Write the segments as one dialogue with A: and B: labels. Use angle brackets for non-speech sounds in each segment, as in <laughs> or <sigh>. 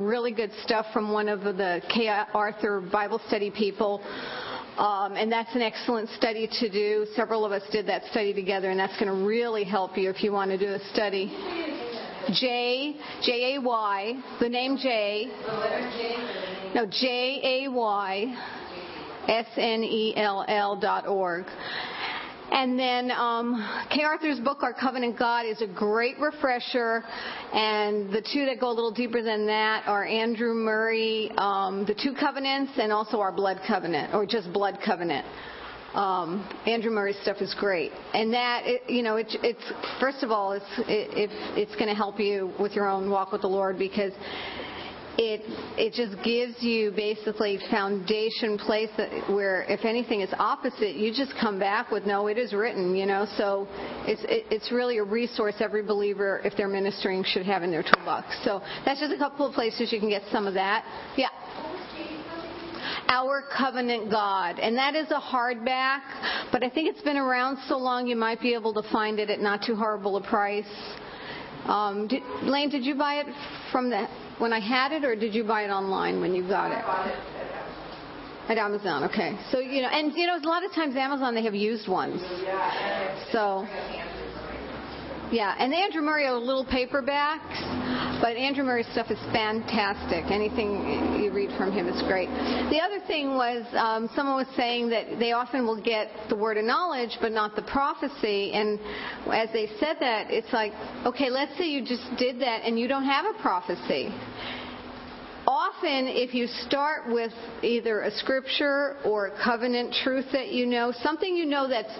A: really good stuff from one of the Kay Arthur Bible study people. Um, and that's an excellent study to do. Several of us did that study together, and that's going to really help you if you want to do a study. J J A Y, the name J. No, J A Y S N E L L dot org. And then um, Kay Arthur's book, Our Covenant God, is a great refresher. And the two that go a little deeper than that are Andrew Murray, um, the two covenants, and also our blood covenant, or just blood covenant. Um, Andrew Murray's stuff is great, and that it, you know, it, it's first of all, it's it, it's going to help you with your own walk with the Lord because it it just gives you basically foundation place that, where if anything is opposite, you just come back with no, it is written, you know. So it's it, it's really a resource every believer, if they're ministering, should have in their toolbox. So that's just a couple of places you can get some of that. Yeah. Our Covenant God. And that is a hardback, but I think it's been around so long you might be able to find it at not too horrible a price. Um, did, Lane, did you buy it from the when I had it, or did you buy it online when you got it? At Amazon, okay. So you know, and you know, a lot of times Amazon they have used ones. So yeah, and the Andrew Murray are little paperbacks, but Andrew Murray's stuff is fantastic. Anything you read from him is great. The other thing was um, someone was saying that they often will get the word of knowledge, but not the prophecy. And as they said that, it's like, okay, let's say you just did that and you don't have a prophecy often if you start with either a scripture or a covenant truth that you know, something you know that's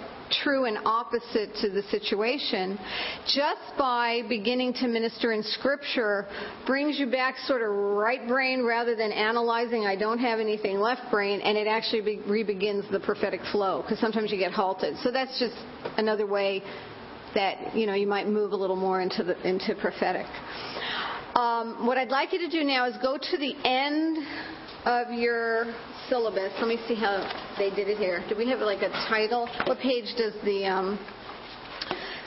A: true and opposite to the situation, just by beginning to minister in Scripture brings you back sort of right brain rather than analyzing, I don't have anything left brain, and it actually be, re-begins the prophetic flow because sometimes you get halted. So that's just another way that you know you might move a little more into the into prophetic. Um, what I'd like you to do now is go to the end of your syllabus. Let me see how they did it here. Do we have like a title? What page does the. Um,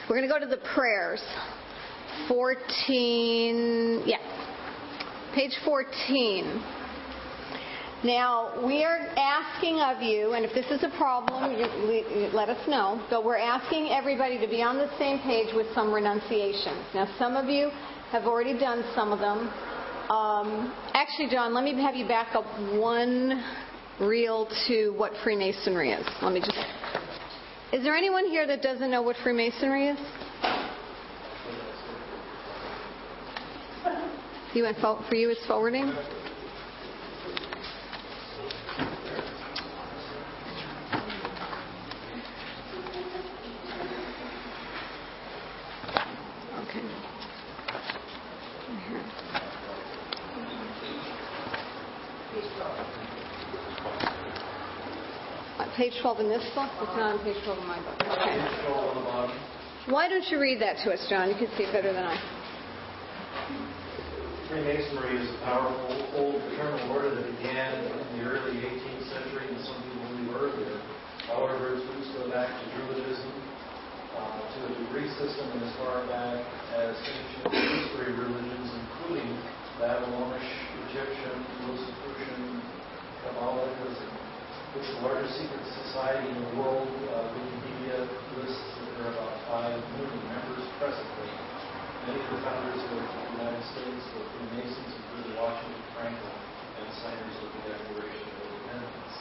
A: we're going to go to the prayers. 14. Yeah. Page 14. Now, we are asking of you, and if this is a problem, you, let us know, but we're asking everybody to be on the same page with some renunciations. Now, some of you have already done some of them. Um, actually, John, let me have you back up one reel to what Freemasonry is. Let me just. Is there anyone here that doesn't know what Freemasonry is? You went for you is forwarding. Page 12 in this book? It's not on page 12 in my book. Okay. Why don't you read that to us, John? You can see it better than I.
B: Freemasonry is a powerful old fraternal order that began in the early 18th century, and some people believe earlier. However, its roots go back to Druidism, uh, to a degree system and as far back as ancient history religions, including Babylonish, Egyptian, Rosicrucian, Kabbalism, it's the largest secret society in the world. Uh, Wikipedia lists that there are about 5 million members presently. Many of the founders of the United States were Freemasons, including Washington Franklin and signers of the Declaration of Independence.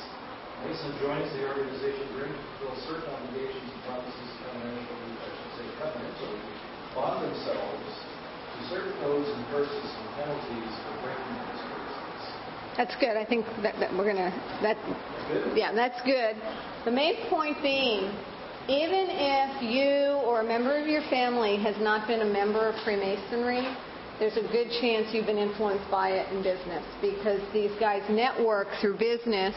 B: Mason joins the organization to fulfill certain obligations and promises covenantally, I should say covenantally, bond themselves to certain oaths and curses and penalties for breaking these
A: that's good. I think that, that we're to, that, yeah, that's good. The main point being, even if you or a member of your family has not been a member of Freemasonry, there's a good chance you've been influenced by it in business because these guys network through business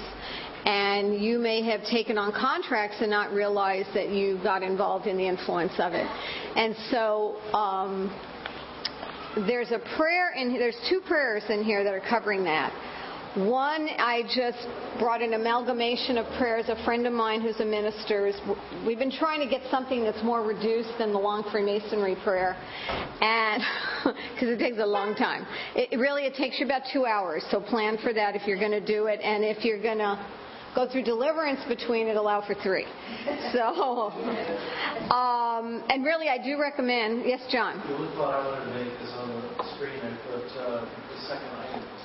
A: and you may have taken on contracts and not realized that you got involved in the influence of it. And so um, there's a prayer in there's two prayers in here that are covering that. One, I just brought an amalgamation of prayers. A friend of mine who's a minister, is, we've been trying to get something that's more reduced than the long Freemasonry prayer, and <laughs> because it takes a long time. It really it takes you about two hours. So plan for that if you're going to do it, and if you're going to go through deliverance between it, allow for three. <laughs> So, um, and really, I do recommend. Yes, John.
B: The only thought I wanted to make is on the screen. I put uh, the second item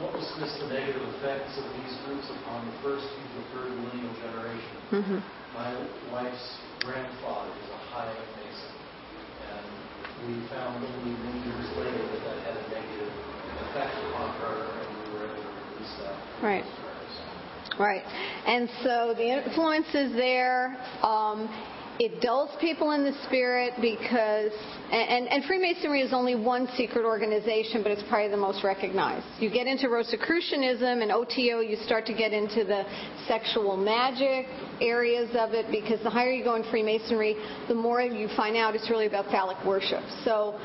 B: what was just the negative effects of these groups upon the first to the third millennial generation? Mm-hmm. My wife's grandfather was a high Mason, and we found only many years later that that had a negative effect upon her, and we were able to release that.
A: Right. Right. And so the influence is there. Um, it dulls people in the spirit because, and, and, Freemasonry is only one secret organization, but it's probably the most recognized. You get into Rosicrucianism and OTO, you start to get into the sexual magic areas of it because the higher you go in Freemasonry, the more you find out it's really about phallic worship. So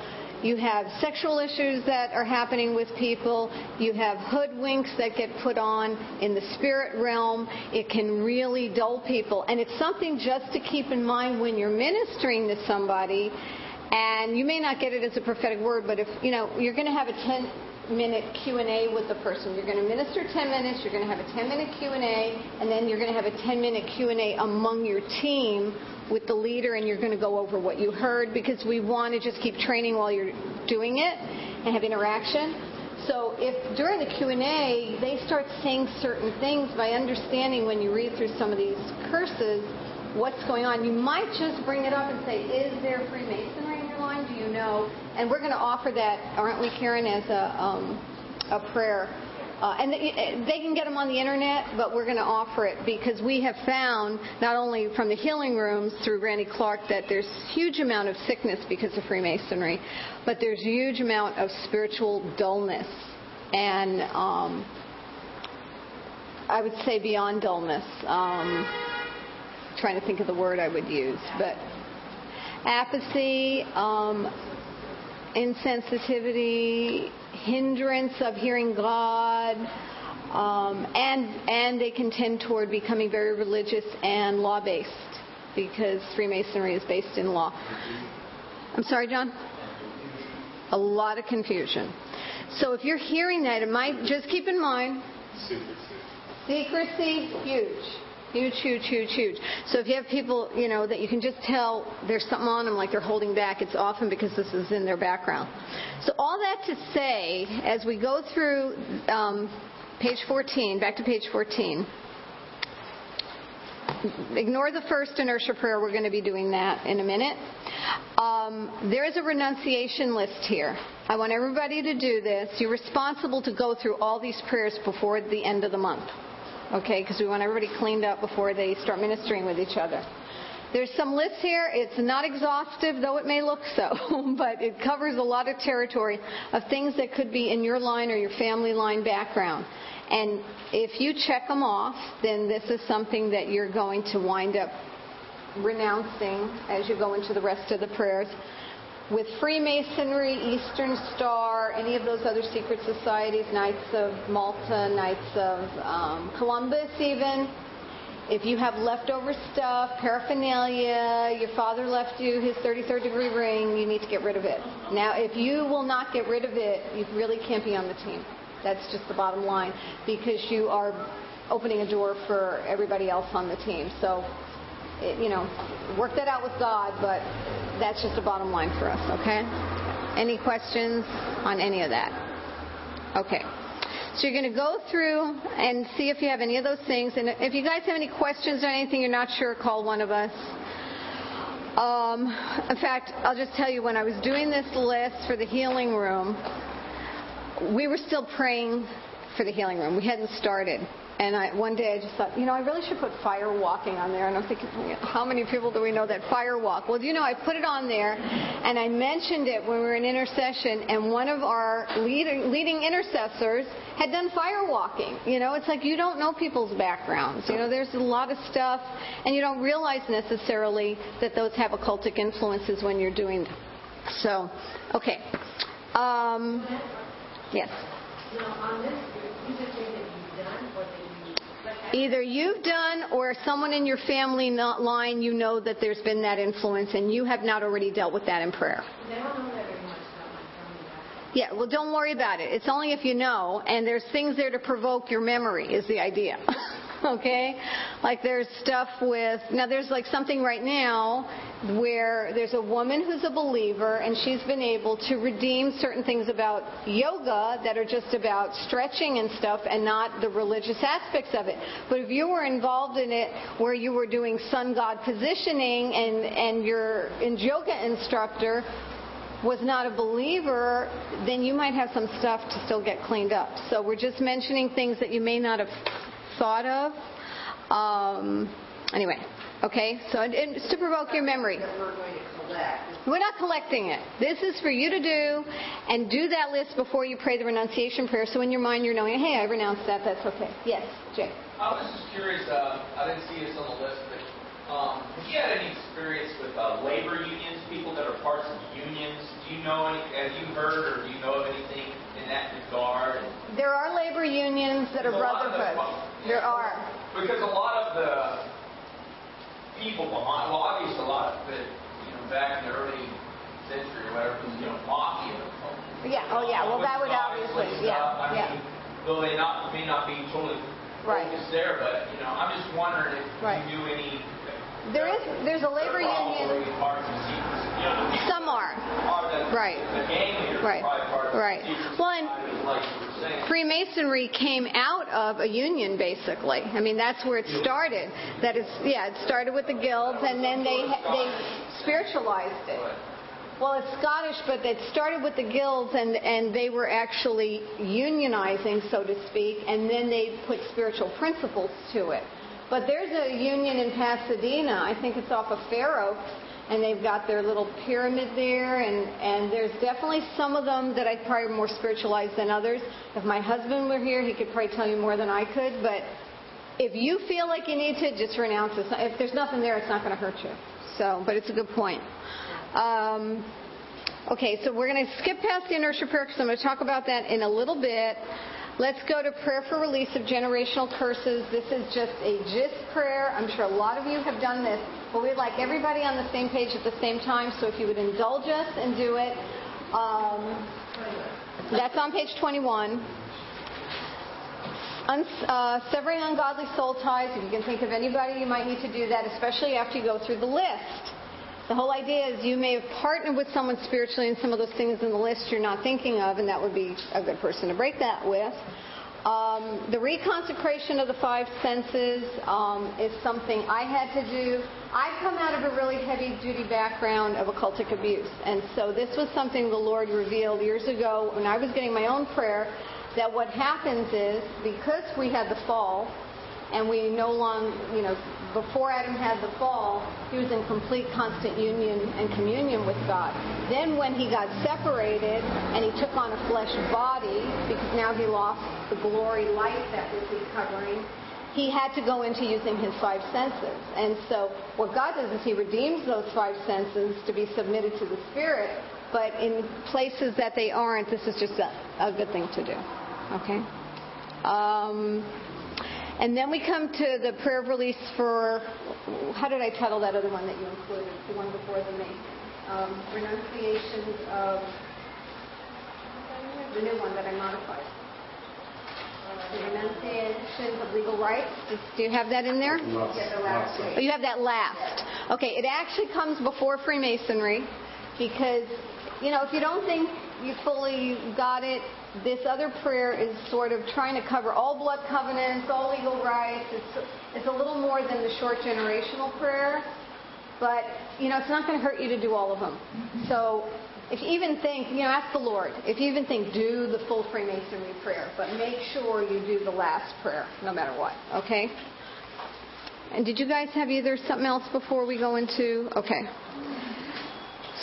A: you have sexual issues that are happening with people. You have hoodwinks that get put on in the spirit realm. It can really dull people. And it's something just to keep in mind when you're ministering to somebody. And you may not get it as a prophetic word, but if, you know, you're going to have a 10 minute Q&A with the person. You're going to minister 10 minutes, you're going to have a 10 minute Q&A, and then you're going to have a 10 minute Q&A among your team with the leader and you're going to go over what you heard because we want to just keep training while you're doing it and have interaction. So if during the Q&A they start saying certain things by understanding when you read through some of these curses what's going on, you might just bring it up and say, is there Freemasonry line? Do you know? And we're going to offer that, aren't we, Karen, as a, um, a prayer uh, and they can get them on the internet, but we're going to offer it because we have found, not only from the healing rooms through Randy Clark, that there's huge amount of sickness because of Freemasonry, but there's huge amount of spiritual dullness. And um, I would say beyond dullness. Um, trying to think of the word I would use, but apathy, um, insensitivity, hindrance of hearing God, um, and and they can tend toward becoming very religious and law based because Freemasonry is based in law. I'm sorry, John. A lot of confusion. So if you're hearing that, it might just keep in mind. Secrecy, huge. Huge, huge, huge, huge. So if you have people, you know, that you can just tell there's something on them like they're holding back, it's often because this is in their background. So all that to say, as we go through um, page 14, back to page 14, ignore the first inertia prayer. We're going to be doing that in a minute. Um, there is a renunciation list here. I want everybody to do this. You're responsible to go through all these prayers before the end of the month okay, because we want everybody cleaned up before they start ministering with each other. There's some lists here. It's not exhaustive, though it may look so, <laughs> but it covers a lot of territory of things that could be in your line or your family line background. And if you check them off, then this is something that you're going to wind up renouncing as you go into the rest of the prayers with Freemasonry, Eastern Star, any of those other secret societies, Knights of Malta, Knights of um, Columbus, even. If you have leftover stuff, paraphernalia, your father left you his 33rd degree ring, you need to get rid of it. Now, if you will not get rid of it, you really can't be on the team. That's just the bottom line because you are opening a door for everybody else on the team. So you know, work that out with God, but that's just the bottom line for us, okay? Any questions on any of that? Okay. So you're going to go through and see if you have any of those things. And if you guys have any questions or anything you're not sure, call one of us. Um, in fact, I'll just tell you when I was doing this list for the healing room, we were still praying for the healing room. We hadn't started. And I, one day I just thought, you know, I really should put fire walking on there. And I'm thinking, how many people do we know that fire walk? Well, you know, I put it on there, and I mentioned it when we were in intercession, and one of our leading, leading intercessors had done fire walking. You know, it's like you don't know people's backgrounds. You know, there's a lot of stuff, and you don't realize necessarily that those have occultic influences when you're doing them. So, okay. Um, yes.
C: know, on this, these are things that you've done or that you, like, I-
A: Either you've done or someone in your family not line, you know that there's been that influence and you have not already dealt with that in prayer.
C: I don't know that very much about my family background.
A: Yeah, well, don't worry about it. It's only if you know, and there's things there to provoke your memory, is the idea. <laughs> <laughs> okay? Like there's stuff with, now there's like something right now where there's a woman who's a believer and she's been able to redeem certain things about yoga that are just about stretching and stuff and not the religious aspects of it. But if you were involved in it where you were doing sun god positioning and, and your in yoga instructor was not a believer, then you might have some stuff to still get cleaned up. So we're just mentioning things that you may not have thought of. Um, anyway, okay, so it- it's to provoke your memory.
D: we're going to collect.
A: We're not collecting it. This is for you to do and do that list before you pray the renunciation prayer. So in your mind, you're knowing, hey, I renounced that. That's okay. Yes, Jay.
E: I was just curious, uh, I didn't see this on the list, but um, have you had any experience with uh, labor unions, people that are parts of unions? Do you know any, have you heard or do you know of anything in that regard?
A: There are labor unions that are
E: There's a lot of the-
A: brotherhoods. There are.
E: Because a lot of the people behind, well, obviously a lot of it, you know, back in the early century or whatever, was, you know, mafia.
A: Yeah, oh, yeah, well, that would obviously- yeah.
E: I
A: yeah.
E: mean, Though they not, may not be totally
A: Right.
E: focused there, but, you know, I'm just wondering if
A: Right.
E: you knew any.
A: There is, there's a labor
E: probably
A: union.
E: parts of secrets. You know, the people
A: Some are. Right. Right. Right. Well, and-. Freemasonry came out of a union, basically. I mean, that's where it started. That is, yeah, it started with the guilds, and then they they spiritualized it. Well, it's Scottish, but it started with the guilds, and and they were actually unionizing, so to speak, and then they put spiritual principles to it. But there's a union in Pasadena. I think it's off of Fair Oaks, and they've got their little pyramid there, and and there's definitely some of them that I probably more spiritualized than others. If my husband were here, he could probably tell you more than I could, but. If you feel like you need to, just renounce it. If there's nothing there, it's not going to hurt you. So, but it's a good point. Um, okay, so we're going to skip past the inertia prayer because I'm going to talk about that in a little bit. Let's go to prayer for release of generational curses. This is just a gist prayer. I'm sure a lot of you have done this, but we'd like everybody on the same page at the same time. So if you would indulge us and do it, um, that's on page 21. Un- uh, severing ungodly soul ties. If you can think of anybody, you might need to do that, especially after you go through the list. The whole idea is you may have partnered with someone spiritually in some of those things in the list you're not thinking of, and that would be a good person to break that with. Um, the reconsecration of the five senses um, is something I had to do. I come out of a really heavy duty background of occultic abuse, and so this was something the Lord revealed years ago when I was getting my own prayer. That what happens is because we had the fall, and we no longer, you know, before Adam had the fall, he was in complete constant union and communion with God. Then when he got separated and he took on a flesh body, because now he lost the glory light that was his covering, he had to go into using his five senses. And so what God does is he redeems those five senses to be submitted to the Spirit, but in places that they aren't, this is just a, a good thing to do. Okay? Um, and then we come to the prayer of release for, how did I title that other one that you included? The one before the main. Um, renunciations of, the new one that I modified. The renunciations of legal rights. Does- Do you have that in there?
C: Yeah, last
A: Oh, you have that last. Okay, it actually comes before Freemasonry because, you know, if you don't think you fully got it, this other prayer is sort of trying to cover all blood covenants, all legal rights. It's, it's a little more than the short generational prayer, but, you know, it's not going to hurt you to do all of them. So if you even think, you know, ask the Lord. If you even think, do the full Freemasonry prayer, but make sure you do the last prayer, no matter what, okay? And did you guys have either something else before we go into? Okay.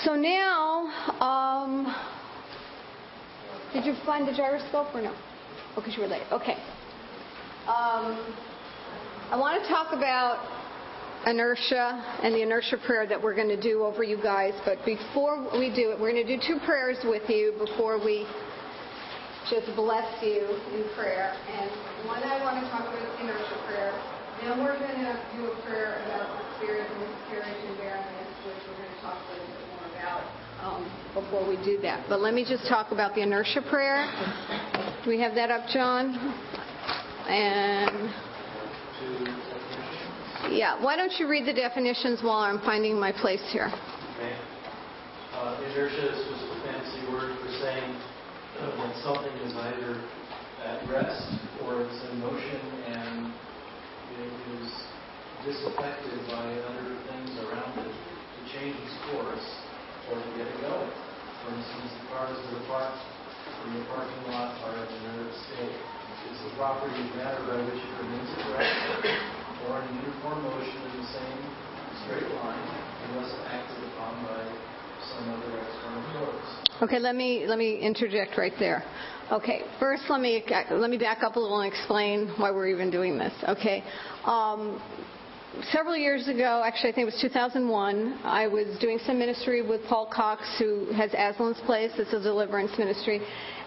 A: So now, um, did you find the gyroscope or no? You were late. Okay. Um, I want to talk about inertia and the inertia prayer that we're going to do over you guys. But before we do it, we're going to do two prayers with you before we just bless you in prayer. And one I want to talk about is inertia prayer. Then we're going to do a prayer about the spirit and miscarriage and barrenness, which we're going to talk a little bit more about um, before we do that. But let me just talk about the inertia prayer. Do we have that up, John? And yeah, why don't you read the definitions while I'm finding my place here?
B: Okay. Uh, inertia is just a fancy word for saying when something is either at rest or it's in motion and it is disaffected by other things around it to change its course or to get it going. For instance, the cars that are parked in the parking lot are in an inert state. It's the property matter by which remains at rest or in uniform motion in the same straight line unless acted upon by some other external force.
A: Okay, let me let me interject right there. Okay, first let me let me back up a little and explain why we're even doing this. Okay, um, several years ago, actually I think it was 2001, I was doing some ministry with Paul Cox, who has Aslan's Place. It's a deliverance ministry,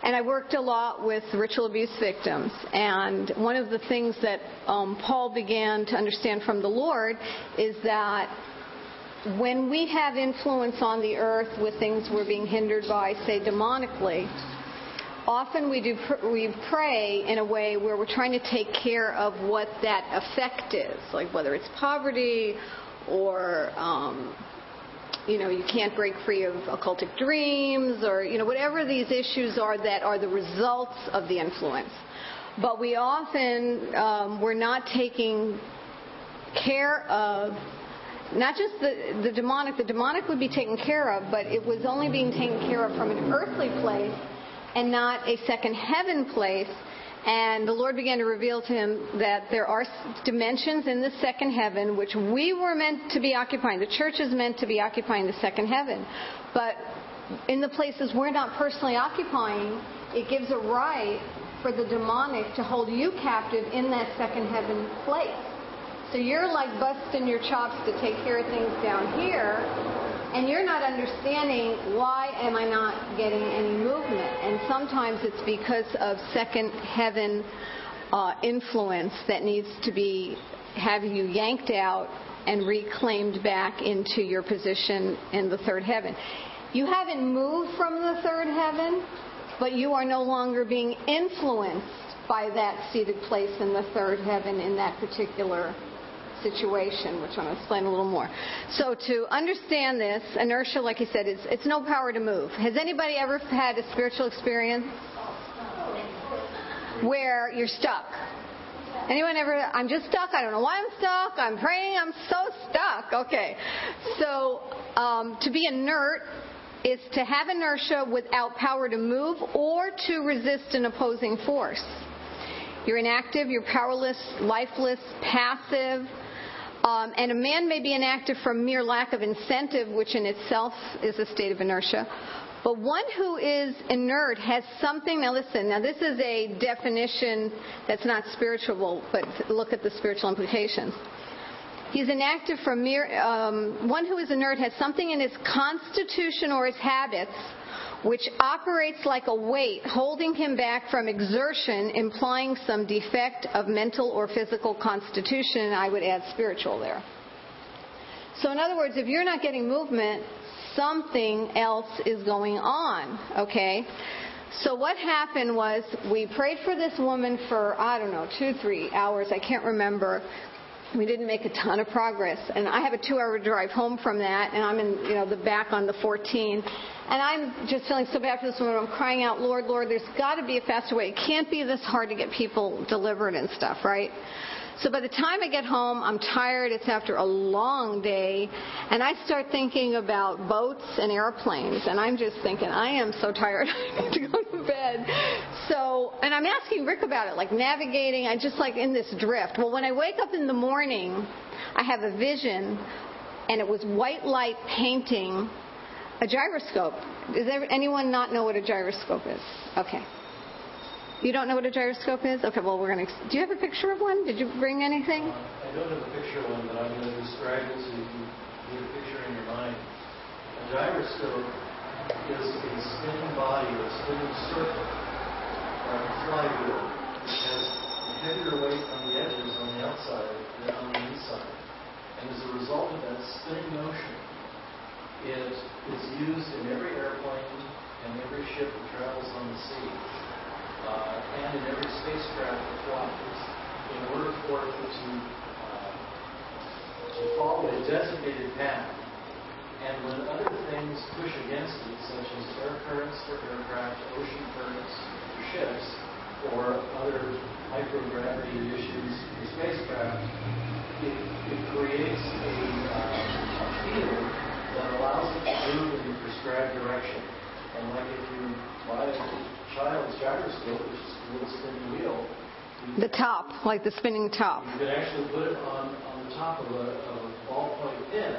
A: and I worked a lot with ritual abuse victims. And one of the things that um, Paul began to understand from the Lord is that when we have influence on the earth with things we're being hindered by, say demonically, often we do we pray in a way where we're trying to take care of what that effect is, like whether it's poverty or um, you know you can't break free of occultic dreams or you know whatever these issues are that are the results of the influence. But we often um, we're not taking care of not just the, the demonic, the demonic would be taken care of, but it was only being taken care of from an earthly place and not a second heaven place. And the Lord began to reveal to him that there are dimensions in the second heaven which we were meant to be occupying. The church is meant to be occupying the second heaven. But in the places we're not personally occupying, it gives a right for the demonic to hold you captive in that second heaven place. So you're like busting your chops to take care of things down here, and you're not understanding why am I not getting any movement. And sometimes it's because of second heaven uh, influence that needs to be have you yanked out and reclaimed back into your position in the third heaven. You haven't moved from the third heaven, but you are no longer being influenced by that seated place in the third heaven in that particular situation, which I'm going to explain a little more. So to understand this, inertia, like he said, is it's no power to move. Has anybody ever had a spiritual experience where you're stuck? Anyone ever? I'm just stuck. I don't know why I'm stuck. I'm praying. I'm so stuck. Okay. So um, to be inert is to have inertia without power to move or to resist an opposing force. You're inactive, you're powerless, lifeless, passive, um, and a man may be inactive from mere lack of incentive, which in itself is a state of inertia. But one who is inert has something. Now, listen, now this is a definition that's not spiritual, but look at the spiritual implications. He's inactive from mere. Um, one who is inert has something in his constitution or his habits which operates like a weight holding him back from exertion, implying some defect of mental or physical constitution, I would add spiritual there. So, in other words, if you're not getting movement, something else is going on, okay? So, what happened was we prayed for this woman for, I don't know, two, three hours, I can't remember we didn't make a ton of progress. And I have a two-hour drive home from that, and I'm in, you know, the back on the 14. And I'm just feeling so bad for this woman. I'm crying out, Lord, Lord, there's got to be a faster way. It can't be this hard to get people delivered and stuff, right? So by the time I get home, I'm tired. It's after a long day. And I start thinking about boats and airplanes. And I'm just thinking, I am so tired. <laughs> I need to go to bed. So, and I'm asking Rick about it, like navigating. I just like in this drift. Well, when I wake up in the morning, I have a vision, and it was white light painting a gyroscope. Does anyone not know what a gyroscope is? Okay. You don't know what a gyroscope is? Okay, well, we're going to. Do you have a picture of one? Did you bring anything?
B: I don't have a picture of one, but I'm going to describe it so you can get a picture in your mind. A gyroscope is a spinning body or a spinning circle flywheel, which has a heavier weight on the edges on the outside than on the inside. And as a result of that spinning motion, it is used in every airplane and every ship that travels on the sea, uh, and in every spacecraft that flies, in order for it to, uh, to follow a designated path. And when other things push against it, such as air currents for aircraft, ocean currents ships, or other microgravity issues for spacecraft, it, it creates a, uh, a field that allows it to move in the prescribed direction. And like if you buy a child's gyroscope, which is a little spinning wheel,
A: The top, like the spinning top.
B: you can actually put it on, on the top of a, of a ballpoint pen,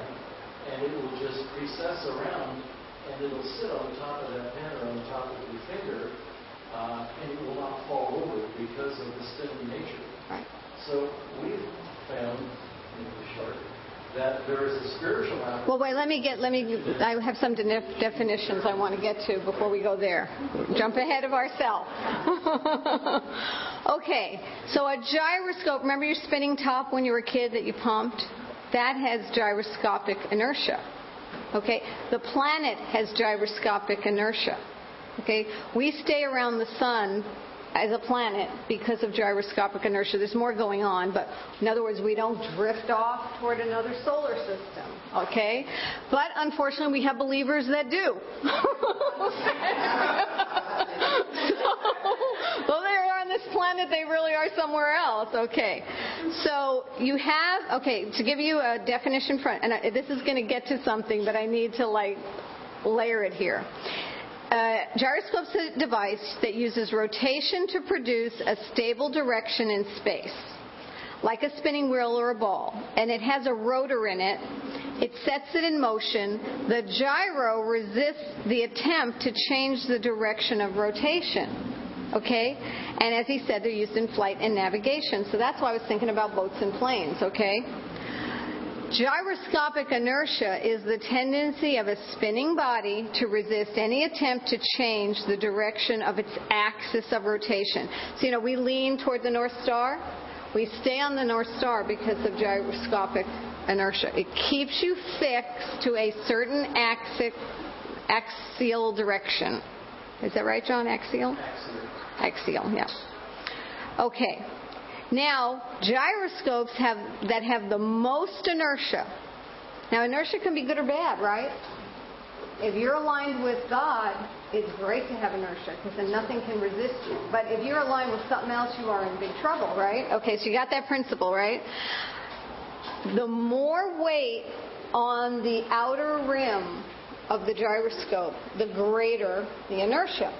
B: and it will just precess around, and it'll sit on the top of that pen or on the top of your finger, uh, and it will not fall over because of the spinning nature.
A: Right.
B: So we've found, in the short, that there is a spiritual aspect.
A: Well, wait, let me get, let me, I have some de- definitions I want to get to before we go there. Jump ahead of ourselves. <laughs> okay, so a gyroscope, remember your spinning top when you were a kid that you pumped? That has gyroscopic inertia. Okay, the planet has gyroscopic inertia. Okay, we stay around the sun as a planet because of gyroscopic inertia. There's more going on, but in other words, we don't drift off toward another solar system. Okay, but unfortunately, we have believers that do. <laughs> so, though they are on this planet, they really are somewhere else. Okay, so you have okay to give you a definition front, and this is going to get to something, but I need to like layer it here. Uh, gyroscope's a device that uses rotation to produce a stable direction in space, like a spinning wheel or a ball. And it has a rotor in it. It sets it in motion. The gyro resists the attempt to change the direction of rotation. Okay? And as he said, they're used in flight and navigation. So that's why I was thinking about boats and planes. Okay? Gyroscopic inertia is the tendency of a spinning body to resist any attempt to change the direction of its axis of rotation. So, you know, we lean toward the North Star. We stay on the North Star because of gyroscopic inertia. It keeps you fixed to a certain axis, axial direction. Is that right, John? Axial? Axial, yeah. Okay. Now, gyroscopes have, that have the most inertia. Now, inertia can be good or bad, right? If you're aligned with God, it's great to have inertia because then nothing can resist you. But if you're aligned with something else, you are in big trouble, right? Okay, so you got that principle, right? The more weight on the outer rim of the gyroscope, the greater the inertia.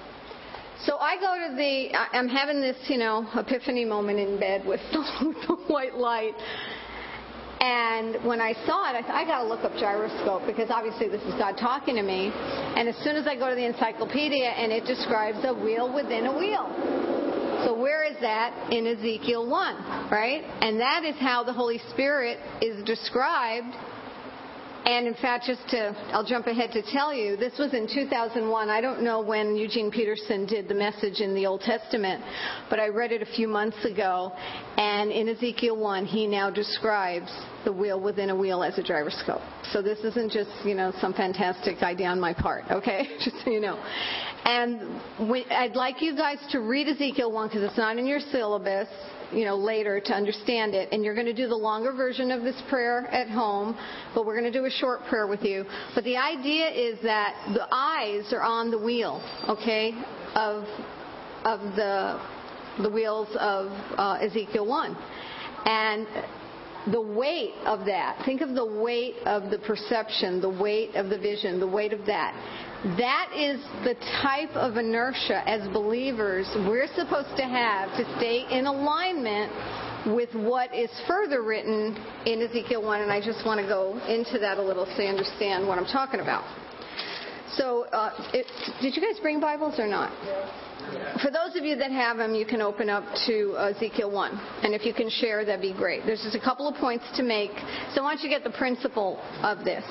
A: So I go to the, I'm having this, you know, epiphany moment in bed with <laughs> the white light. And when I saw it, I thought, I got to look up gyroscope because obviously this is God talking to me. And as soon as I go to the encyclopedia and it describes a wheel within a wheel. So where is that in Ezekiel 1, right? And that is how the Holy Spirit is described and in fact, just to, I'll jump ahead to tell you, this was in 2001. I don't know when Eugene Peterson did the message in the Old Testament, but I read it a few months ago. And in Ezekiel 1, he now describes the wheel within a wheel as a gyroscope. So this isn't just, you know, some fantastic idea on my part, okay? <laughs> just so you know. And we, I'd like you guys to read Ezekiel 1 because it's not in your syllabus you know, later to understand it. And you're going to do the longer version of this prayer at home, but we're going to do a short prayer with you. But the idea is that the eyes are on the wheel, okay, of of the the wheels of uh, Ezekiel one, and the weight of that. Think of the weight of the perception, the weight of the vision, the weight of that. That is the type of inertia as believers we're supposed to have to stay in alignment with what is further written in Ezekiel 1, and I just want to go into that a little so you understand what I'm talking about. So, uh, it, did you guys bring Bibles or not? For those of you that have them, you can open up to Ezekiel 1. And if you can share, that'd be great. There's just a couple of points to make. So I want you to get the principle of this.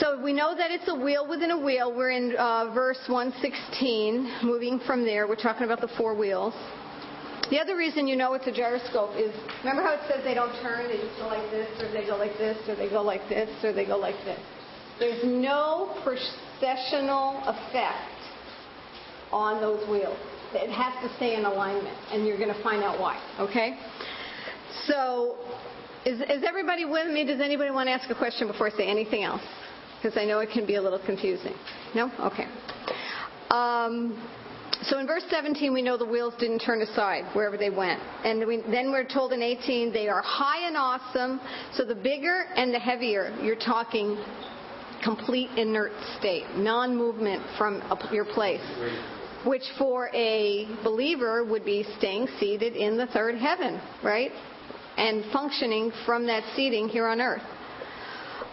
A: So we know that it's a wheel within a wheel. We're in uh, verse 116. Moving from there, we're talking about the four wheels. The other reason you know it's a gyroscope is remember how it says they don't turn, they just go like this, or they go like this, or they go like this, or they go like this. There's no precessional effect on those wheels. It has to stay in alignment, and you're going to find out why. Okay? So, is, is everybody with me? Does anybody want to ask a question before I say anything else? Because I know it can be a little confusing. No? Okay. Um, so in verse 17, we know the wheels didn't turn aside wherever they went. And we, then we're told in 18, they are high and awesome. So the bigger and the heavier, you're talking complete inert state, non movement from your place which for a believer would be staying seated in the third heaven, right? And functioning from that seating here on earth.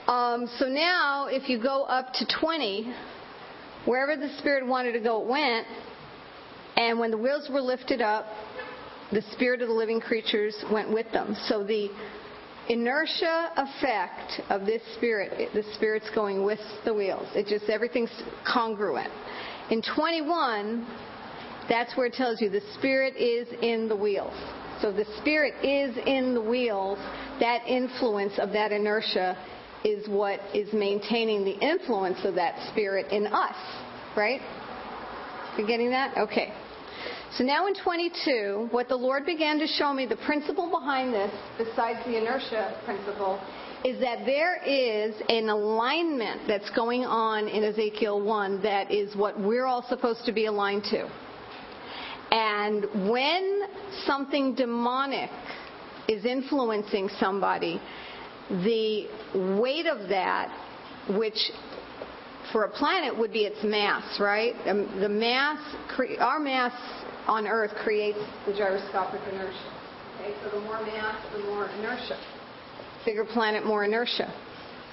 A: Um, so now, if you go up to 20, wherever the Spirit wanted to go, it went. And when the wheels were lifted up, the Spirit of the living creatures went with them. So the inertia effect of this Spirit, the Spirit's going with the wheels. It just, everything's congruent. In 21, that's where it tells you the Spirit is in the wheels. So the Spirit is in the wheels. That influence of that inertia is what is maintaining the influence of that Spirit in us, right? You getting that? Okay. So now in 22, what the Lord began to show me, the principle behind this, besides the inertia principle, is that there is an alignment that's going on in Ezekiel 1 that is what we're all supposed to be aligned to. And when something demonic is influencing somebody, the weight of that, which for a planet would be its mass, right? Um, the mass, our mass on Earth creates the gyroscopic inertia. Okay, so the more mass, the more inertia bigger planet, more inertia.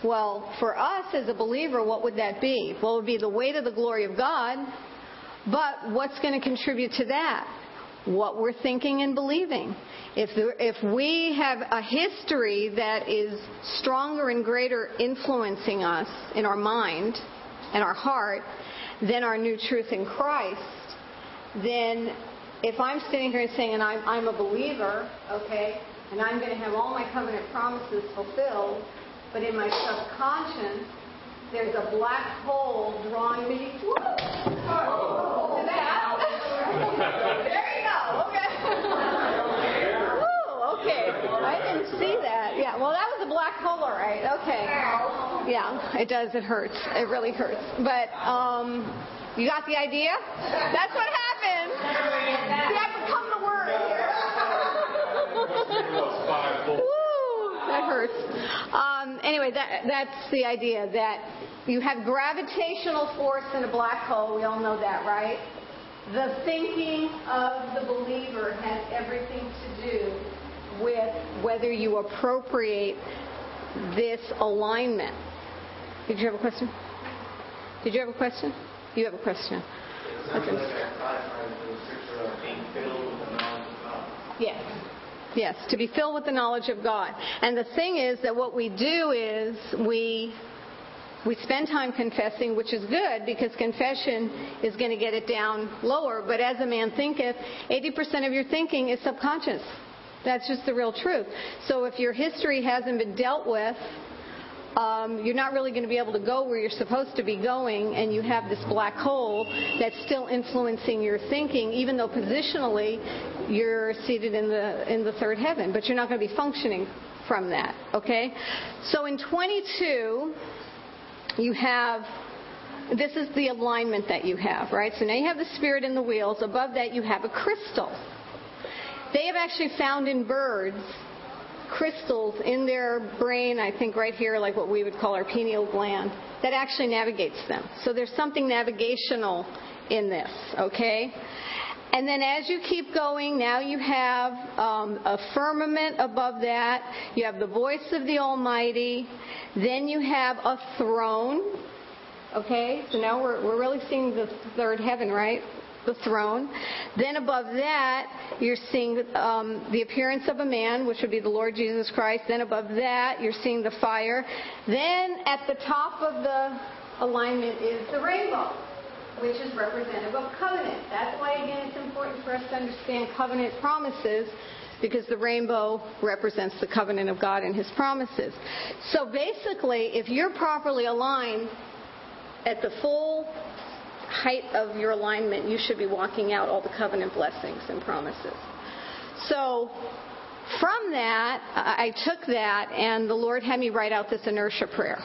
A: Well, for us as a believer, what would that be? Well, it would be the weight of the glory of God, but what's going to contribute to that? What we're thinking and believing. If, the, if we have a history that is stronger and greater influencing us in our mind and our heart than our new truth in Christ, then if I'm sitting here saying, and I'm, I'm a believer, okay, and I'm going to have all my covenant promises fulfilled, but in my subconscious, there's a black hole drawing me to that. <laughs> there you go. Okay. Woo, okay. I didn't see that. Was a black right. Okay. Yeah, it does. It hurts. It really hurts. But um, you got the idea? That's what happens. See, I become the word <laughs> Woo, that hurts. Um, anyway, that, that's the idea that you have gravitational force in a black hole. We all know that, right? The thinking of the believer has everything to do with whether you appropriate this alignment. Did you have a question? Did you have a question? You have a question. Okay. Yes. Yes, to be filled with the knowledge of God. And the thing is that what we do is we we spend time confessing, which is good because confession is going to get it down lower. But as a man thinketh, 80% of your thinking is subconscious. That's just the real truth. So if your history hasn't been dealt with, um, you're not really going to be able to go where you're supposed to be going, and you have this black hole that's still influencing your thinking, even though positionally you're seated in the in the third heaven, but you're not going to be functioning from that. Okay, so in 22, you have. This is the alignment that you have, right? So now you have the spirit in the wheels. Above that, you have a crystal. They have actually found in birds crystals in their brain, I think right here, like what we would call our pineal gland, that actually navigates them. So there's something navigational in this, okay? And then as you keep going, now you have um, a firmament above that. You have the voice of the Almighty. Then you have a throne. Okay? So now we're, we're really seeing the third heaven, right? The throne. Then above that, you're seeing um, the appearance of a man, which would be the Lord Jesus Christ. Then above that, you're seeing the fire. Then at the top of the alignment is the rainbow, which is representative of covenant. That's why, again, it's important for us to understand covenant promises because the rainbow represents the covenant of God and His promises. So basically, if you're properly aligned at the full height of your alignment, you should be walking out all the covenant blessings and promises. So from that, I took that, and the Lord had me write out this inertia prayer.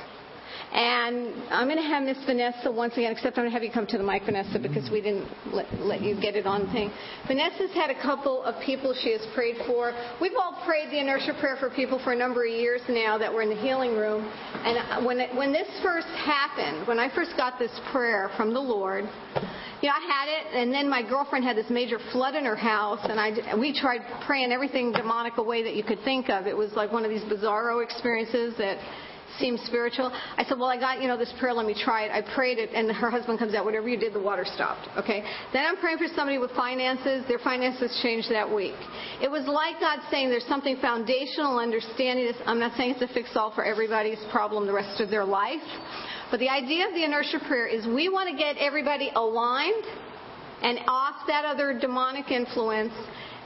A: And I'm going to have Miss Vanessa once again, except I'm going to have you come to the mic, Vanessa, because we didn't let, let you get it on thing. Vanessa's had a couple of people she has prayed for. We've all prayed the inertia prayer for people for a number of years now that were in the healing room. And uh, when, it, when this first happened, when I first got this prayer from the Lord, you know, I had it, and then my girlfriend had this major flood in her house, and I, we tried praying everything demonic away that you could think of. It was like one of these bizarro experiences that seems spiritual. I said, well, I got, you know, this prayer, let me try it. I prayed it, and her husband comes out, whatever you did, the water stopped. Okay? Then I'm praying for somebody with finances. Their finances changed that week. It was like God saying there's something foundational understanding this. I'm not saying it's a fix-all for everybody's problem the rest of their life. But the idea of the inertia prayer is we want to get everybody aligned and off that other demonic influence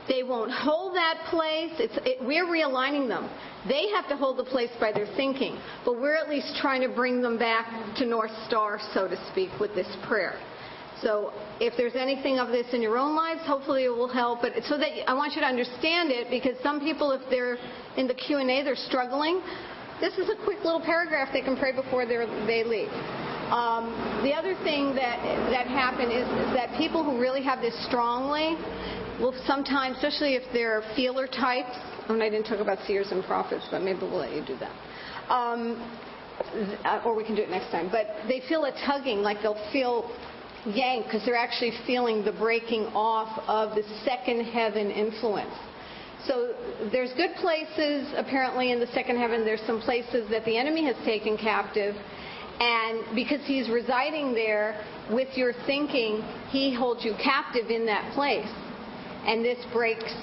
A: they won't hold that place. It, we're realigning them. They have to hold the place by their thinking, but we're at least trying to bring them back to North Star, so to speak, with this prayer. So if there's anything of this in your own lives, hopefully it will help. But so that I want you to understand it, because some people, if they're in the Q and A, they're struggling. This is a quick little paragraph they can pray before they leave. Um, the other thing that that happened is, is that people who really have this strongly, well, sometimes, especially if they're feeler types, and I didn't talk about seers and prophets, but maybe we'll let you do that. Um, or we can do it next time. But they feel a tugging, like they'll feel yanked because they're actually feeling the breaking off of the second heaven influence. So there's good places apparently in the second heaven. There's some places that the enemy has taken captive. And because he's residing there with your thinking, he holds you captive in that place. And this breaks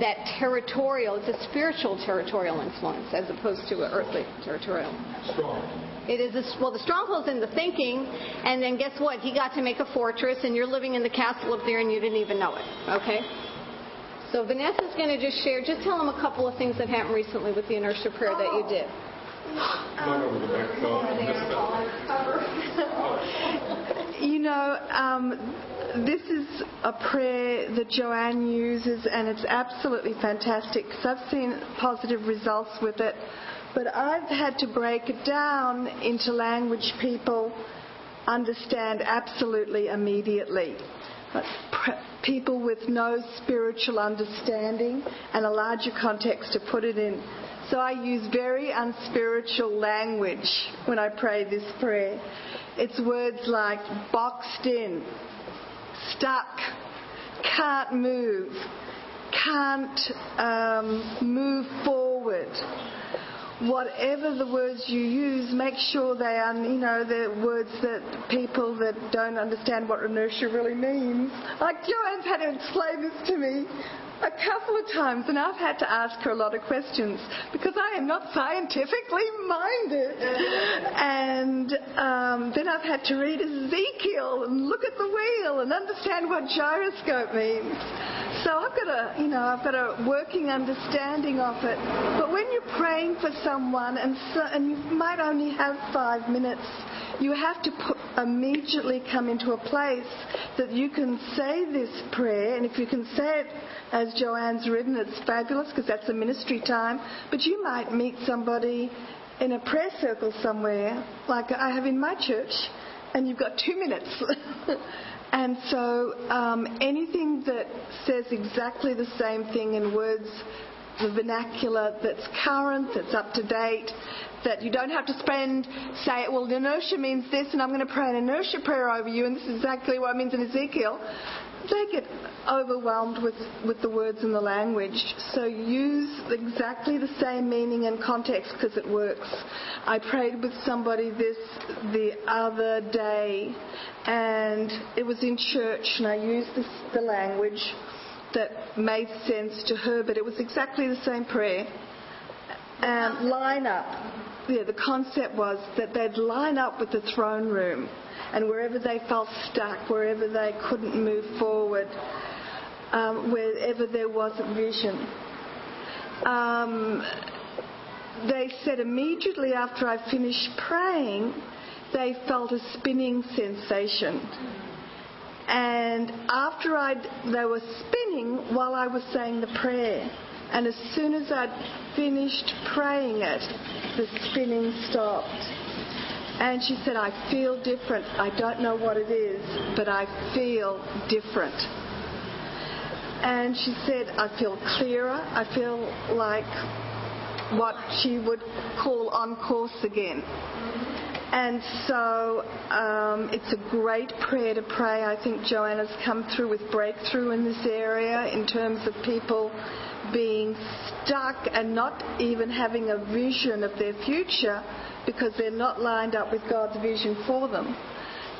A: that territorial, it's a spiritual territorial influence as opposed to an earthly territorial.
B: Strong.
A: It is a, well, the stronghold's in the thinking, and then guess what? He got to make a fortress, and you're living in the castle up there, and you didn't even know it. Okay. So Vanessa's going to just share. Just tell them a couple of things that happened recently with the inertia prayer that you did. <laughs> <laughs>
D: you know, um, this is a prayer that Joanne uses, and it's absolutely fantastic because I've seen positive results with it. But I've had to break it down into language people understand absolutely immediately. People with no spiritual understanding and a larger context to put it in. So I use very unspiritual language when I pray this prayer. It's words like boxed in, stuck, can't move, can't um, move forward. Whatever the words you use, make sure they are, you know, the words that people that don't understand what inertia really means. Like Joanne's had to explain this to me a couple of times, and I've had to ask her a lot of questions because I am not scientifically minded. And um, then I've had to read Ezekiel and look at the wheel and understand what gyroscope means. So I've got a, you know, I've got a working understanding of it. But when you're praying for someone and so, and you might only have five minutes you have to put, immediately come into a place that you can say this prayer, and if you can say it as Joanne's written, it's fabulous because that's a ministry time. But you might meet somebody in a prayer circle somewhere, like I have in my church, and you've got two minutes. <laughs> and so um, anything that says exactly the same thing in words the vernacular that's current, that's up to date, that you don't have to spend, say, well, inertia means this, and I'm going to pray an inertia prayer over you, and this is exactly what it means in Ezekiel. they get overwhelmed with, with the words and the language. So use exactly the same meaning and context because it works. I prayed with somebody this the other day, and it was in church, and I used this, the language that made sense to her, but it was exactly the same prayer. And line up. Yeah, the concept was that they'd line up with the throne room and wherever they felt stuck, wherever they couldn't move forward, um, wherever there wasn't vision. Um, they said immediately after I finished praying, they felt a spinning sensation. And after I, they were spinning while I was saying the prayer. And as soon as I'd finished praying it, the spinning stopped. And she said, I feel different. I don't know what it is, but I feel different. And she said, I feel clearer. I feel like what she would call on course again. And so um, it's a great prayer to pray. I think Joanna's come through with breakthrough in this area in terms of people being stuck and not even having a vision of their future because they're not lined up with God's vision for them.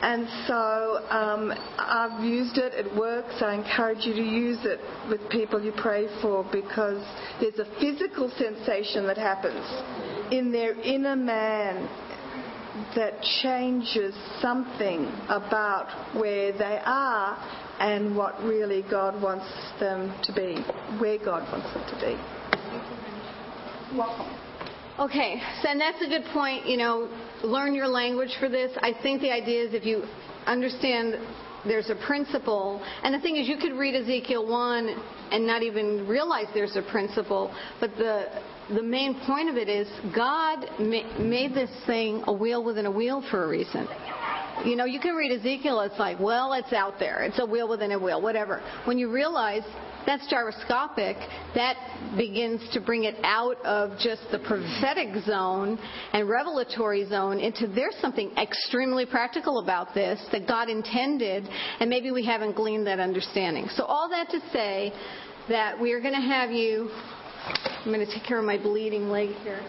D: And so um, I've used it, it works. I encourage you to use it with people you pray for because there's a physical sensation that happens in their inner man that changes something about where they are and what really God wants them to be, where God wants them to be. Welcome.
A: Okay, so and that's a good point. You know, learn your language for this. I think the idea is if you understand there's a principle, and the thing is, you could read Ezekiel 1 and not even realize there's a principle, but the the main point of it is God ma- made this thing a wheel within a wheel for a reason. You know, you can read Ezekiel, it's like, well, it's out there. It's a wheel within a wheel, whatever. When you realize that's gyroscopic, that begins to bring it out of just the prophetic zone and revelatory zone into there's something extremely practical about this that God intended, and maybe we haven't gleaned that understanding. So, all that to say that we are going to have you. I'm going to take care of my bleeding leg here.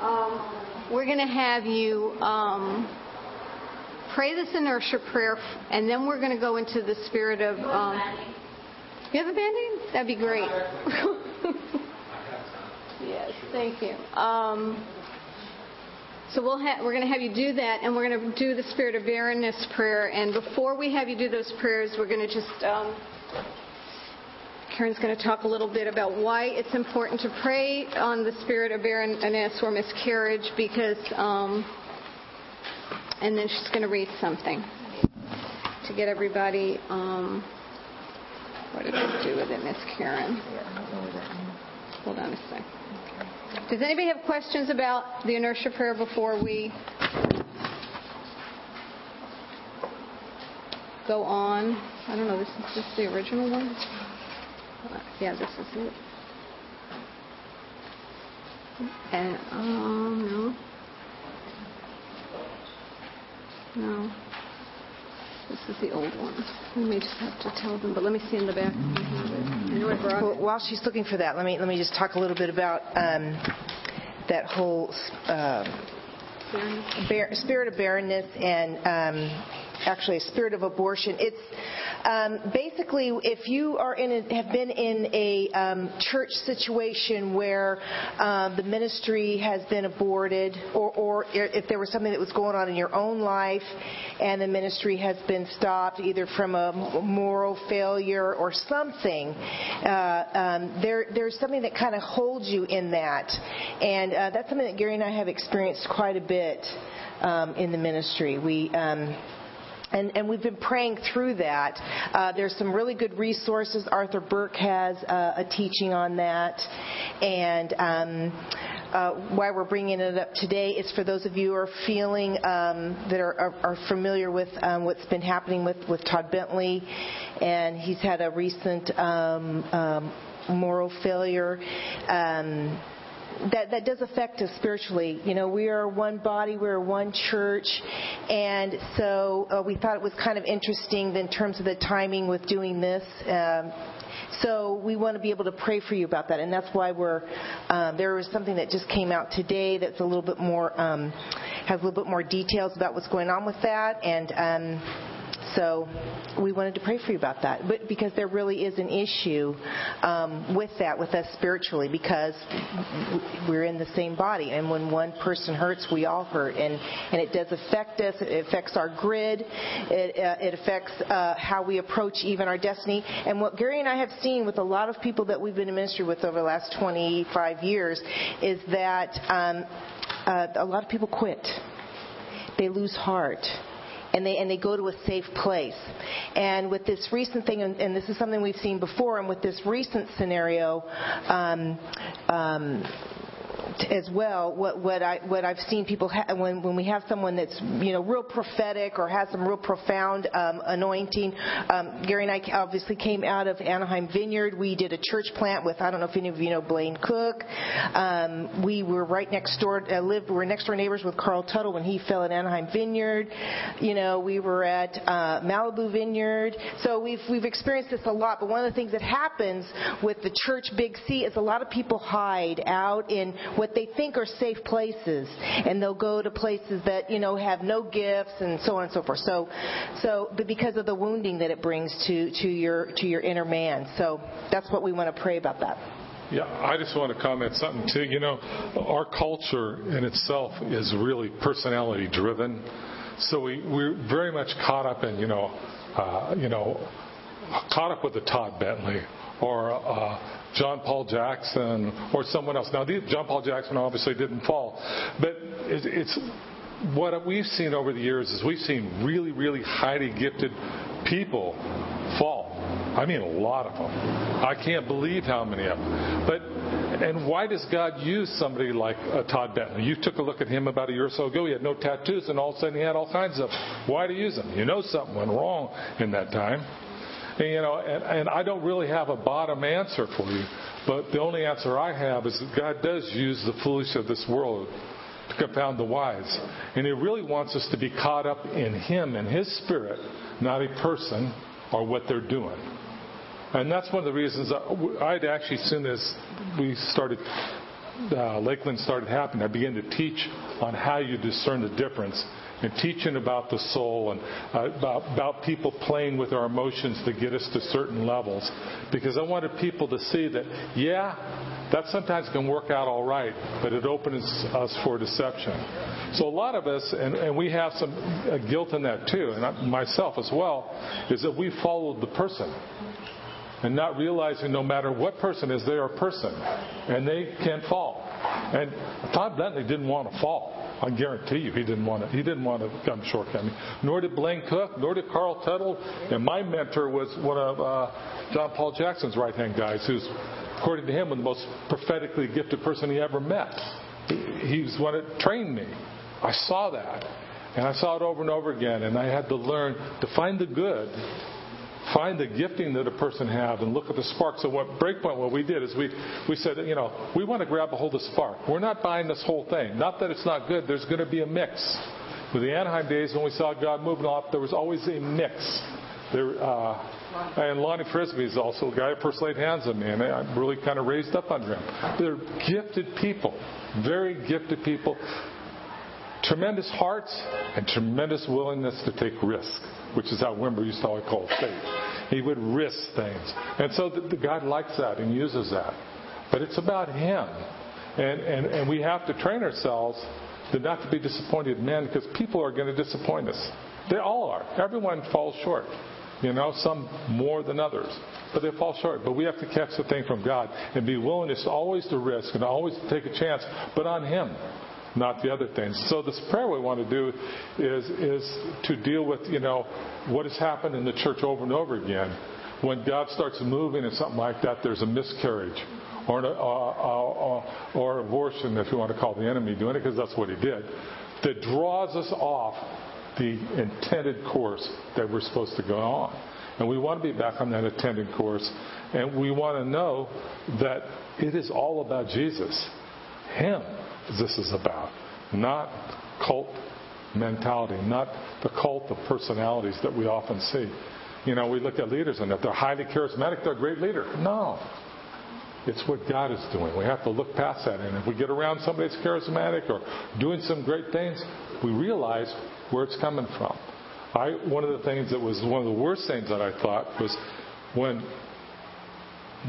A: Um, we're going to have you. Um, pray this inertia prayer, and then we're going to go into the spirit of. Um, you have a band-aid? That'd be great. yes, thank you. Um, so we'll ha- we're going to have you do that, and we're going to do the spirit of barrenness prayer. And before we have you do those prayers, we're going to just. Um, Karen's going to talk a little bit about why it's important to pray on the spirit of barrenness or miscarriage, because. Um, and then she's going to read something to get everybody. Um, what did I do with it, Miss Karen? Hold on a sec. Does anybody have questions about the inertia prayer before we go on? I don't know. This is this the original one. Yeah, this is it. And um no. No. This is the old one. We may just have to tell them, but let me see in the back. I know I brought
F: Well, while she's looking for that, let me let me just talk a little bit about um, that whole uh, bar- spirit of barrenness and um, actually a spirit of abortion. It's um, basically if you are in a, have been in a um, church situation where uh, the ministry has been aborted, or, or if there was something that was going on in your own life and the ministry has been stopped, either from a moral failure or something, uh, um, there, there's something that kind of holds you in that, and uh, that's something that Gary and I have experienced quite a bit um, in the ministry. We um, and, and, we've been praying through that. Uh, there's some really good resources. Arthur Burk has uh, a teaching on that. And um, uh, why we're bringing it up today is for those of you who are feeling um, that are, are, are, familiar with um, what's been happening with, with Todd Bentley. And he's had a recent um, um, moral failure. Um, that that does affect us spiritually. You know, we are one body, we're one church, and so uh, we thought it was kind of interesting in terms of the timing with doing this. Um, so we want to be able to pray for you about that, and that's why we're. Um, there was something that just came out today that's a little bit more um, has a little bit more details about what's going on with that, and. Um, so we wanted to pray for you about that, but because there really is an issue um, with that with us spiritually, because we're in the same body, and when one person hurts, we all hurt, and and it does affect us. It affects our grid. It uh, it affects uh, how we approach even our destiny. And what Gary and I have seen with a lot of people that we've been in ministry with over the last 25 years is that um, uh, a lot of people quit. They lose heart and they and they go to a safe place. And with this recent thing, and, and this is something we've seen before, and with this recent scenario. Um, um, as well what what I what I've seen people ha- when when we have someone that's you know real prophetic or has some real profound um, anointing. Um, Gary and I obviously came out of Anaheim Vineyard. We did a church plant with I don't know if any of you know Blaine Cook. Um, we were right next door. Uh, lived we were next door neighbors with Carl Tuttle when he fell at Anaheim Vineyard. You know we were at uh, Malibu Vineyard. So we've we've experienced this a lot. But one of the things that happens with the church Big C is a lot of people hide out in what they think are safe places, and they'll go to places that you know have no gifts and so on and so forth. So, so but because of the wounding that it brings to to your to your inner man. So that's what we want to pray about that.
G: Yeah, I just want to comment something too. You know, our culture in itself is really personality driven. So we, we're very much caught up in, you know, uh, you know, caught up with the Todd Bentley or uh, John Paul Jackson or someone else. Now, John Paul Jackson obviously didn't fall, but it's what we've seen over the years is we've seen really, really highly gifted people fall. I mean, a lot of them. I can't believe how many of them. But and why does God use somebody like uh, Todd Bentley? You took a look at him about a year or so ago. He had no tattoos, and all of a sudden he had all kinds of. Why to use him? You know something went wrong in that time. And, you know, and, and I don't really have a bottom answer for you, but the only answer I have is that God does use the foolish of this world to confound the wise. And He really wants us to be caught up in Him and His Spirit, not a person or what they're doing. And that's one of the reasons I'd actually, soon as we started, uh, Lakeland started happening, I began to teach on how you discern the difference and teaching about the soul and uh, about, about people playing with our emotions to get us to certain levels. Because I wanted people to see that, yeah, that sometimes can work out all right, but it opens us for deception. So a lot of us, and, and we have some uh, guilt in that too, and I, myself as well, is that we followed the person and not realizing no matter what person is, they are a person, and they can fall. And Todd Bentley didn't want to fall. I guarantee you, he didn't want to. He didn't want to come shortcoming. Nor did Blaine Cook. Nor did Carl Tuttle. And my mentor was one of uh, John Paul Jackson's right hand guys, who's, according to him, the most prophetically gifted person he ever met. He, was one that trained me. I saw that, and I saw it over and over again. And I had to learn to find the good find the gifting that a person has and look at the spark. So what Breakpoint, what we did is we, we said, you know, we want to grab a hold of spark. We're not buying this whole thing. Not that it's not good. There's going to be a mix. With the Anaheim days when we saw God moving off, there was always a mix. There, uh, and Lonnie Frisbee is also a guy who first laid hands on me, and I really kind of raised up under him. They're gifted people, very gifted people, tremendous hearts, and tremendous willingness to take risk which is how Wimber used to always call faith. He would risk things. And so the, the God likes that and uses that. But it's about Him. And, and, and we have to train ourselves to not to be disappointed men because people are going to disappoint us. They all are. Everyone falls short. You know, some more than others. But they fall short. But we have to catch the thing from God and be willing to always to risk and always to take a chance, but on Him not the other things. So this prayer we want to do is is to deal with you know what has happened in the church over and over again. When God starts moving in something like that, there's a miscarriage or an, uh, uh, uh, or abortion, if you want to call the enemy doing it, because that's what he did, that draws us off the intended course that we're supposed to go on. And we want to be back on that intended course. And we want to know that it is all about Jesus. Him this is about, not cult mentality, not the cult of personalities that we often see. You know, we look at leaders and if they're highly charismatic, they're a great leader. No. It's what God is doing. We have to look past that. And if we get around somebody that's charismatic or doing some great things, we realize where it's coming from. I, one of the things that was one of the worst things that I thought was when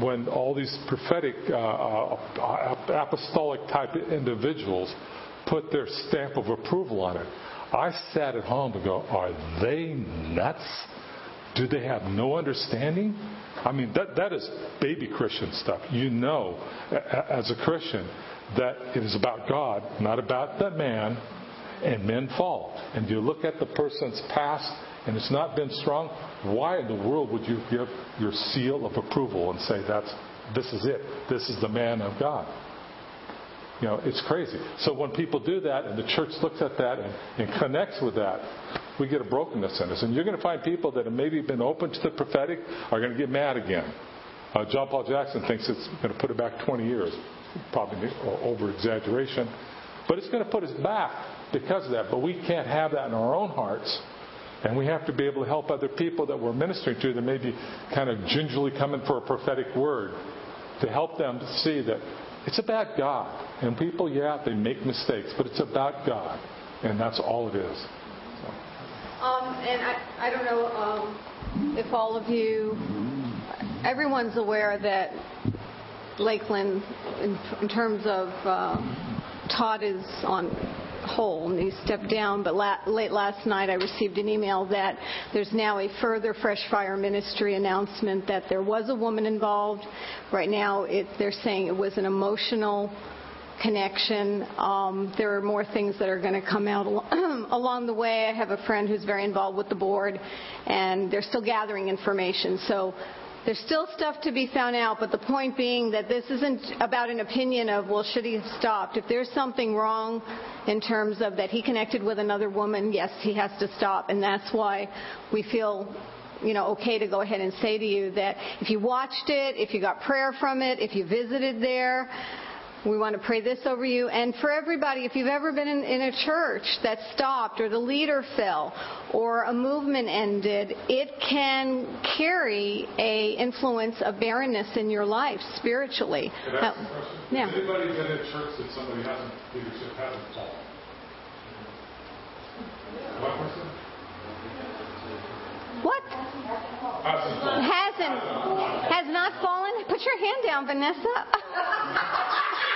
G: when all these prophetic uh, uh, apostolic type individuals put their stamp of approval on it. I sat at home and go, are they nuts? Do they have no understanding? I mean, that, that is baby Christian stuff. You know, as a Christian, that it is about God, not about the man, and men fall. And you look at the person's past and it's not been strong, why in the world would you give your seal of approval and say that's this is it, this is the man of God? You know, it's crazy. So when people do that and the church looks at that and, and connects with that, we get a brokenness in us. And you're going to find people that have maybe been open to the prophetic are going to get mad again. Uh, John Paul Jackson thinks it's going to put it back 20 years. Probably over exaggeration. But it's going to put us back because of that. But we can't have that in our own hearts. And we have to be able to help other people that we're ministering to that may be kind of gingerly coming for a prophetic word to help them to see that it's about God. And people, yeah, they make mistakes, but it's about God. And that's all it is.
A: Um, and I, I don't know um, if all of you, everyone's aware that Lakeland, in, in terms of uh, Todd is on hold and he stepped down. But la- late last night, I received an email that there's now a further Fresh Fire Ministry announcement that there was a woman involved. Right now, it, they're saying it was an emotional connection. Um, there are more things that are going to come out <clears throat> along the way. I have a friend who's very involved with the board, and they're still gathering information. So there's still stuff to be found out, but the point being that this isn't about an opinion of, well, should he have stopped? If there's something wrong in terms of that he connected with another woman, yes, he has to stop. And that's why we feel you know, okay to go ahead and say to you that if you watched it, if you got prayer from it, if you visited there, we want to pray this over you. And for everybody, if you've ever been in, in, a church that stopped or the leader fell or a movement ended, it can carry a influence of barrenness in your life spiritually.
G: Now, yeah. Anybody been in church that somebody hasn't, leadership hasn't fallen?
A: What? Hasn't. Has not fallen? Put your hand down, Vanessa. <laughs>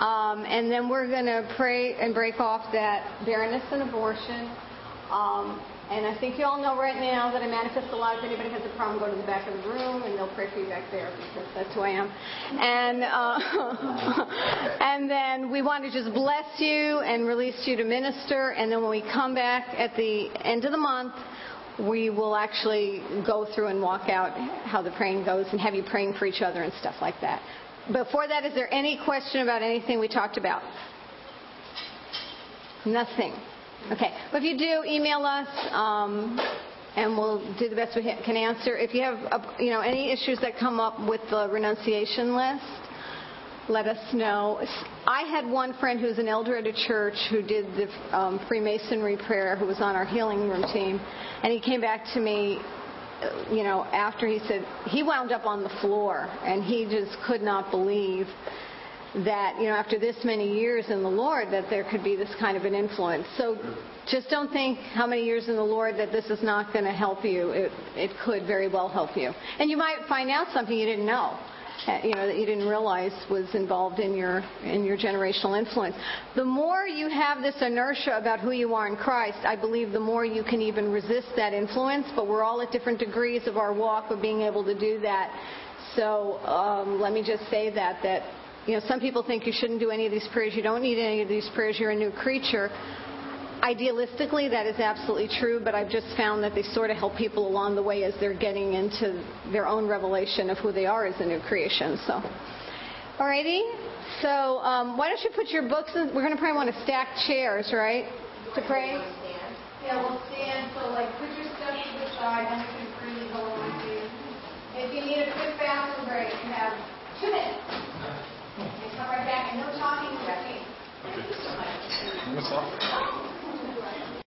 A: Um, and then we're going to pray and break off that barrenness and abortion. Um, and I think you all know right now that I manifest a lot. If anybody has a problem, go to the back of the room and they'll pray for you back there because that's who I am. And uh, <laughs> and then we want to just bless you and release you to minister. And then when we come back at the end of the month, we will actually go through and walk out how the praying goes and have you praying for each other and stuff like that. Before that, is there any question about anything we talked about? Nothing. Okay. Well, if you do, email us, um, and we'll do the best we can answer. If you have, uh, you know, any issues that come up with the renunciation list, let us know. I had one friend who's an elder at a church who did the um, Freemasonry prayer, who was on our healing room team, and he came back to me you know, after he said he wound up on the floor and he just could not believe that, you know, after this many years in the Lord, that there could be this kind of an influence. So just don't think how many years in the Lord that this is not going to help you. It, it could very well help you. And you might find out something you didn't know. You know that you didn't realize was involved in your in your generational influence. The more you have this inertia about who you are in Christ, I believe the more you can even resist that influence. But we're all at different degrees of our walk of being able to do that. So um, let me just say that that you know, some people think you shouldn't do any of these prayers. You don't need any of these prayers. You're a new creature. Idealistically, that is absolutely true, but I've just found that they sort of help people along the way as they're getting into their own revelation of who they are as a new creation. So, alrighty. So, um, why don't you put your books in? We're going to probably want to stack chairs, right, to pray. Yeah, we'll stand. So, like, put your stuff to the side, and you can freely go along to you. If you need a quick bathroom break, you have two minutes. And come right back, and no talking with me. Thank you so much.
G: What's up?